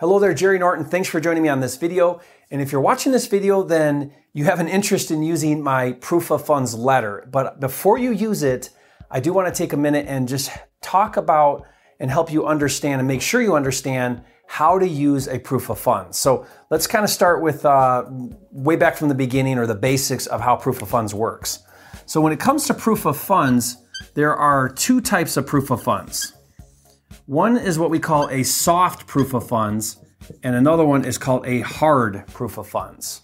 Hello there, Jerry Norton. Thanks for joining me on this video. And if you're watching this video, then you have an interest in using my proof of funds letter. But before you use it, I do want to take a minute and just talk about and help you understand and make sure you understand how to use a proof of funds. So let's kind of start with uh, way back from the beginning or the basics of how proof of funds works. So when it comes to proof of funds, there are two types of proof of funds. One is what we call a soft proof of funds, and another one is called a hard proof of funds.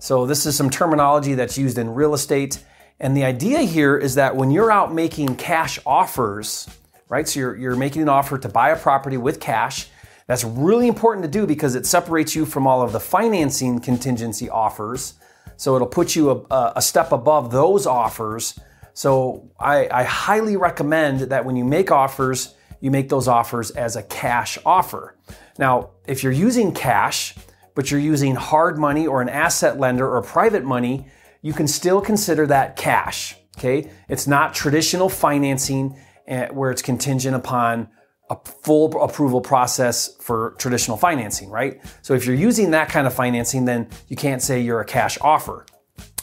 So this is some terminology that's used in real estate. And the idea here is that when you're out making cash offers, right? So you're, you're making an offer to buy a property with cash. That's really important to do because it separates you from all of the financing contingency offers. So it'll put you a, a step above those offers. So I, I highly recommend that when you make offers, you make those offers as a cash offer. Now, if you're using cash, but you're using hard money or an asset lender or private money, you can still consider that cash. Okay. It's not traditional financing eh, where it's contingent upon a full approval process for traditional financing, right? So if you're using that kind of financing, then you can't say you're a cash offer.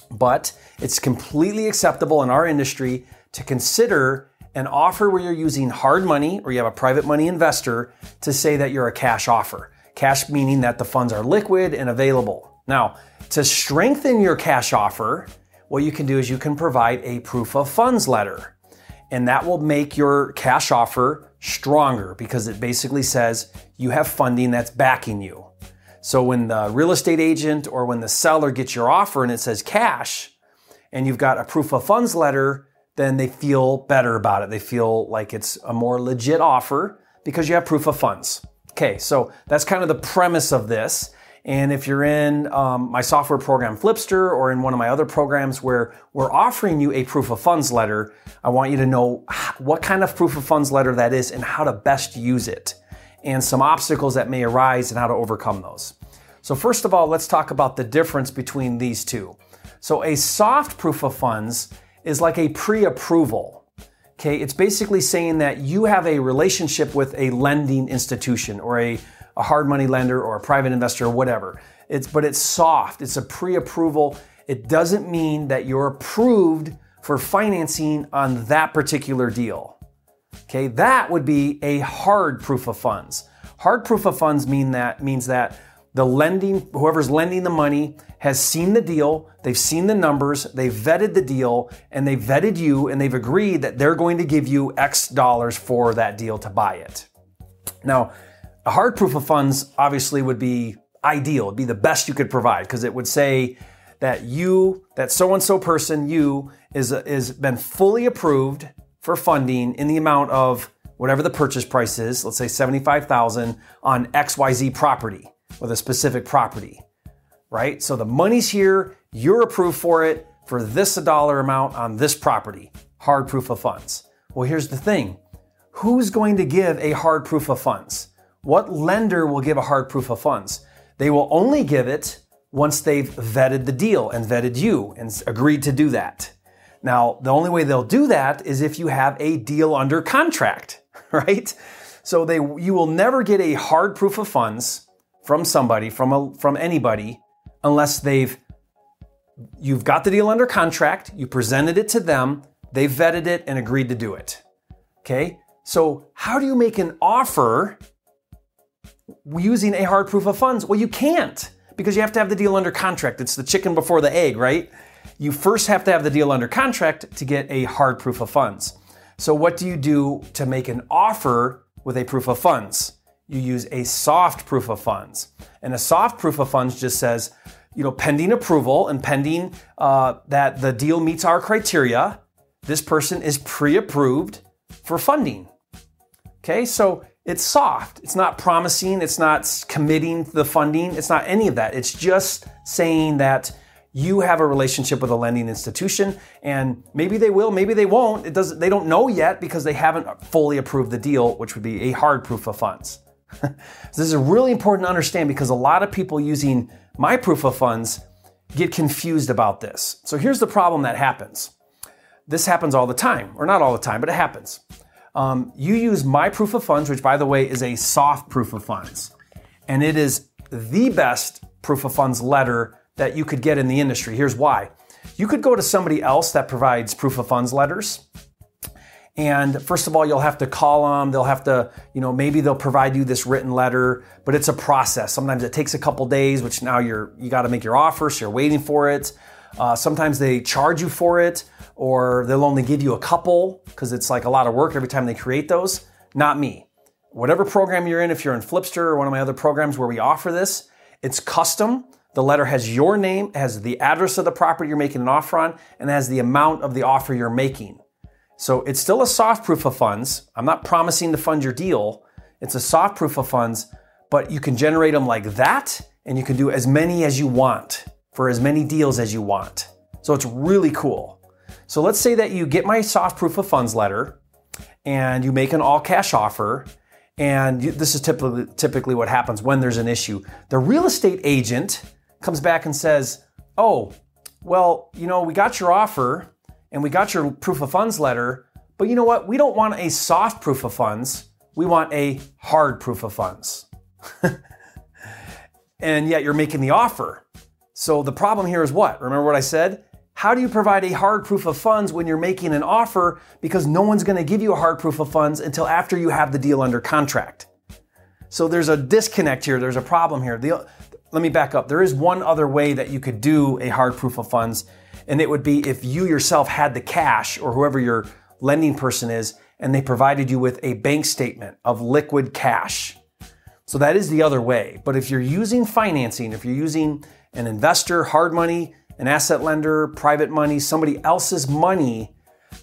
But it's completely acceptable in our industry to consider an offer where you're using hard money or you have a private money investor to say that you're a cash offer. Cash meaning that the funds are liquid and available. Now, to strengthen your cash offer, what you can do is you can provide a proof of funds letter. And that will make your cash offer stronger because it basically says you have funding that's backing you. So when the real estate agent or when the seller gets your offer and it says cash and you've got a proof of funds letter, then they feel better about it. They feel like it's a more legit offer because you have proof of funds. Okay, so that's kind of the premise of this. And if you're in um, my software program Flipster or in one of my other programs where we're offering you a proof of funds letter, I want you to know what kind of proof of funds letter that is and how to best use it and some obstacles that may arise and how to overcome those. So, first of all, let's talk about the difference between these two. So, a soft proof of funds is like a pre approval. Okay, it's basically saying that you have a relationship with a lending institution or a a hard money lender or a private investor or whatever. It's, but it's soft, it's a pre approval. It doesn't mean that you're approved for financing on that particular deal. Okay, that would be a hard proof of funds. Hard proof of funds mean that means that the lending whoever's lending the money has seen the deal, they've seen the numbers, they've vetted the deal, and they've vetted you and they've agreed that they're going to give you X dollars for that deal to buy it. Now, a hard proof of funds obviously would be ideal, it'd be the best you could provide because it would say that you, that so and so person, you, is, is been fully approved for funding in the amount of whatever the purchase price is, let's say 75,000 on XYZ property with a specific property, right? So the money's here, you're approved for it for this dollar amount on this property, hard proof of funds. Well, here's the thing. Who's going to give a hard proof of funds? What lender will give a hard proof of funds? They will only give it once they've vetted the deal and vetted you and agreed to do that. Now, the only way they'll do that is if you have a deal under contract, right? So they you will never get a hard proof of funds from somebody from a, from anybody unless they've you've got the deal under contract, you presented it to them, they vetted it and agreed to do it. Okay? So, how do you make an offer using a hard proof of funds? Well, you can't because you have to have the deal under contract. It's the chicken before the egg, right? You first have to have the deal under contract to get a hard proof of funds. So, what do you do to make an offer with a proof of funds? You use a soft proof of funds. And a soft proof of funds just says, you know, pending approval and pending uh, that the deal meets our criteria, this person is pre approved for funding. Okay, so it's soft. It's not promising. It's not committing the funding. It's not any of that. It's just saying that you have a relationship with a lending institution and maybe they will, maybe they won't. It does they don't know yet because they haven't fully approved the deal, which would be a hard proof of funds. This is really important to understand because a lot of people using my proof of funds get confused about this. So here's the problem that happens. This happens all the time, or not all the time, but it happens. Um, you use my proof of funds, which by the way is a soft proof of funds. And it is the best proof of funds letter that you could get in the industry. Here's why. You could go to somebody else that provides proof of funds letters. And first of all, you'll have to call them. They'll have to, you know, maybe they'll provide you this written letter, but it's a process. Sometimes it takes a couple days, which now you're, you got to make your offer. So you're waiting for it. Uh, sometimes they charge you for it or they'll only give you a couple because it's like a lot of work every time they create those. Not me. Whatever program you're in, if you're in Flipster or one of my other programs where we offer this, it's custom. The letter has your name, has the address of the property you're making an offer on, and has the amount of the offer you're making. So it's still a soft proof of funds. I'm not promising to fund your deal. It's a soft proof of funds, but you can generate them like that, and you can do as many as you want for as many deals as you want. So it's really cool. So let's say that you get my soft proof of funds letter and you make an all cash offer. And you, this is typically, typically what happens when there's an issue. The real estate agent comes back and says, Oh, well, you know, we got your offer and we got your proof of funds letter, but you know what? We don't want a soft proof of funds. We want a hard proof of funds. and yet you're making the offer. So the problem here is what? Remember what I said? How do you provide a hard proof of funds when you're making an offer because no one's going to give you a hard proof of funds until after you have the deal under contract? So there's a disconnect here. There's a problem here. The, let me back up. There is one other way that you could do a hard proof of funds, and it would be if you yourself had the cash or whoever your lending person is, and they provided you with a bank statement of liquid cash. So that is the other way. But if you're using financing, if you're using an investor, hard money, an asset lender, private money, somebody else's money,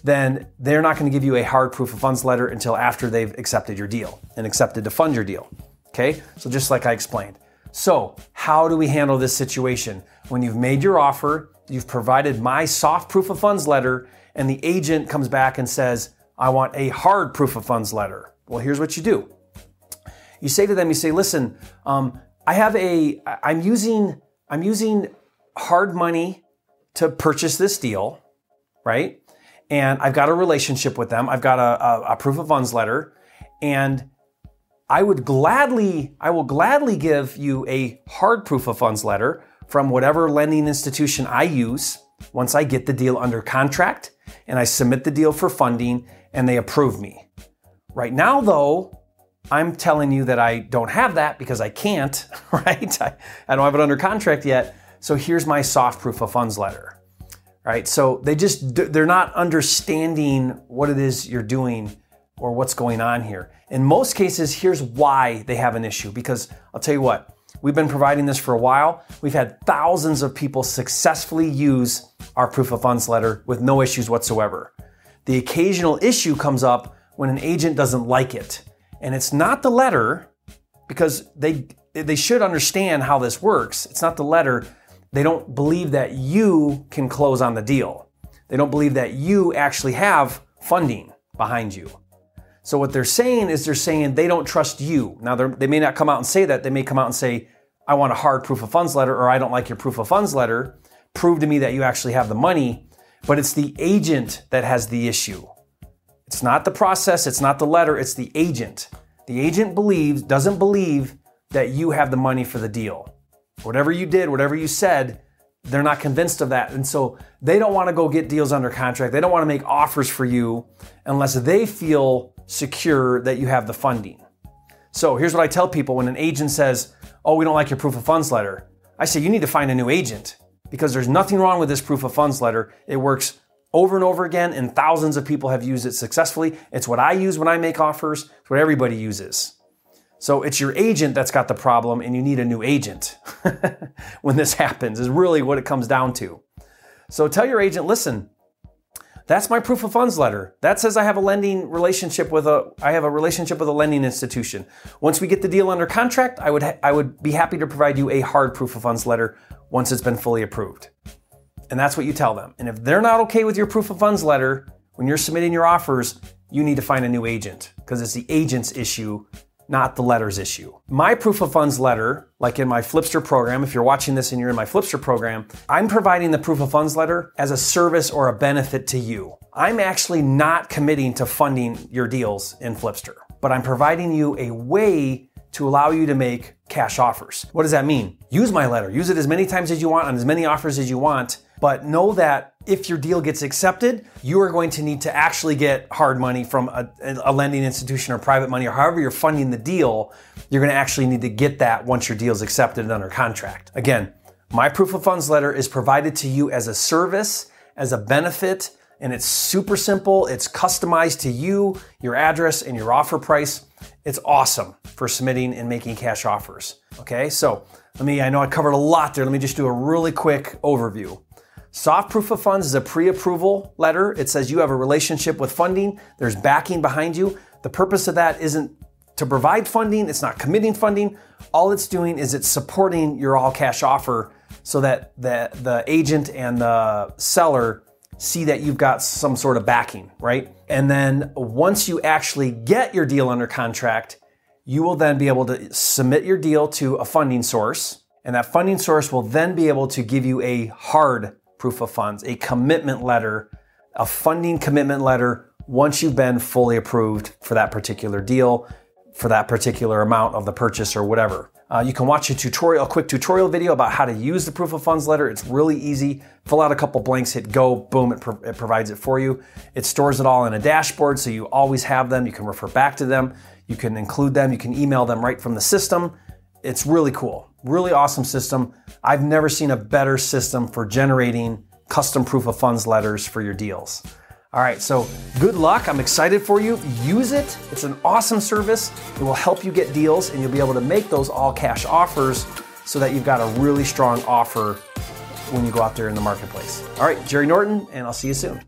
then they're not going to give you a hard proof of funds letter until after they've accepted your deal and accepted to fund your deal. Okay? So just like I explained. So, how do we handle this situation? When you've made your offer, you've provided my soft proof of funds letter, and the agent comes back and says, I want a hard proof of funds letter. Well, here's what you do. You say to them, you say, listen, um, I have a, I'm using, I'm using hard money to purchase this deal, right? And I've got a relationship with them. I've got a, a, a proof of funds letter, and I would gladly, I will gladly give you a hard proof of funds letter from whatever lending institution I use once I get the deal under contract and I submit the deal for funding and they approve me. Right now, though, I'm telling you that I don't have that because I can't, right? I, I don't have it under contract yet. So here's my soft proof of funds letter. Right? So they just they're not understanding what it is you're doing or what's going on here. In most cases, here's why they have an issue because I'll tell you what, we've been providing this for a while. We've had thousands of people successfully use our proof of funds letter with no issues whatsoever. The occasional issue comes up when an agent doesn't like it. And it's not the letter because they they should understand how this works. It's not the letter they don't believe that you can close on the deal. They don't believe that you actually have funding behind you. So what they're saying is they're saying they don't trust you. Now they may not come out and say that. They may come out and say, "I want a hard proof of funds letter," or "I don't like your proof of funds letter. Prove to me that you actually have the money." But it's the agent that has the issue. It's not the process. It's not the letter. It's the agent. The agent believes doesn't believe that you have the money for the deal. Whatever you did, whatever you said, they're not convinced of that. And so they don't want to go get deals under contract. They don't want to make offers for you unless they feel secure that you have the funding. So here's what I tell people when an agent says, Oh, we don't like your proof of funds letter. I say, You need to find a new agent because there's nothing wrong with this proof of funds letter. It works over and over again, and thousands of people have used it successfully. It's what I use when I make offers, it's what everybody uses. So it's your agent that's got the problem and you need a new agent when this happens, is really what it comes down to. So tell your agent, listen, that's my proof of funds letter. That says I have a lending relationship with a I have a relationship with a lending institution. Once we get the deal under contract, I would ha- I would be happy to provide you a hard proof of funds letter once it's been fully approved. And that's what you tell them. And if they're not okay with your proof of funds letter when you're submitting your offers, you need to find a new agent because it's the agent's issue not the letters issue. My proof of funds letter, like in my Flipster program, if you're watching this and you're in my Flipster program, I'm providing the proof of funds letter as a service or a benefit to you. I'm actually not committing to funding your deals in Flipster, but I'm providing you a way to allow you to make cash offers. What does that mean? Use my letter. Use it as many times as you want on as many offers as you want. But know that if your deal gets accepted, you are going to need to actually get hard money from a, a, lending institution or private money or however you're funding the deal. You're going to actually need to get that once your deal is accepted and under contract. Again, my proof of funds letter is provided to you as a service, as a benefit, and it's super simple. It's customized to you, your address, and your offer price. It's awesome for submitting and making cash offers. Okay, so let me, I know I covered a lot there. Let me just do a really quick overview. Soft proof of funds is a pre approval letter. It says you have a relationship with funding, there's backing behind you. The purpose of that isn't to provide funding, it's not committing funding. All it's doing is it's supporting your all cash offer so that the, the agent and the seller see that you've got some sort of backing, right? And then once you actually get your deal under contract, you will then be able to submit your deal to a funding source. And that funding source will then be able to give you a hard proof of funds, a commitment letter, a funding commitment letter once you've been fully approved for that particular deal, for that particular amount of the purchase or whatever. Uh, you can watch a tutorial, a quick tutorial video about how to use the proof of funds letter. It's really easy. Fill out a couple blanks, hit go, boom, it, pro- it provides it for you. It stores it all in a dashboard so you always have them. You can refer back to them. You can include them. You can email them right from the system. It's really cool. Really awesome system. I've never seen a better system for generating custom proof of funds letters for your deals. All right, so good luck. I'm excited for you. Use it. It's an awesome service. It will help you get deals and you'll be able to make those all cash offers so that you've got a really strong offer when you go out there in the marketplace. All right, Jerry Norton, and I'll see you soon.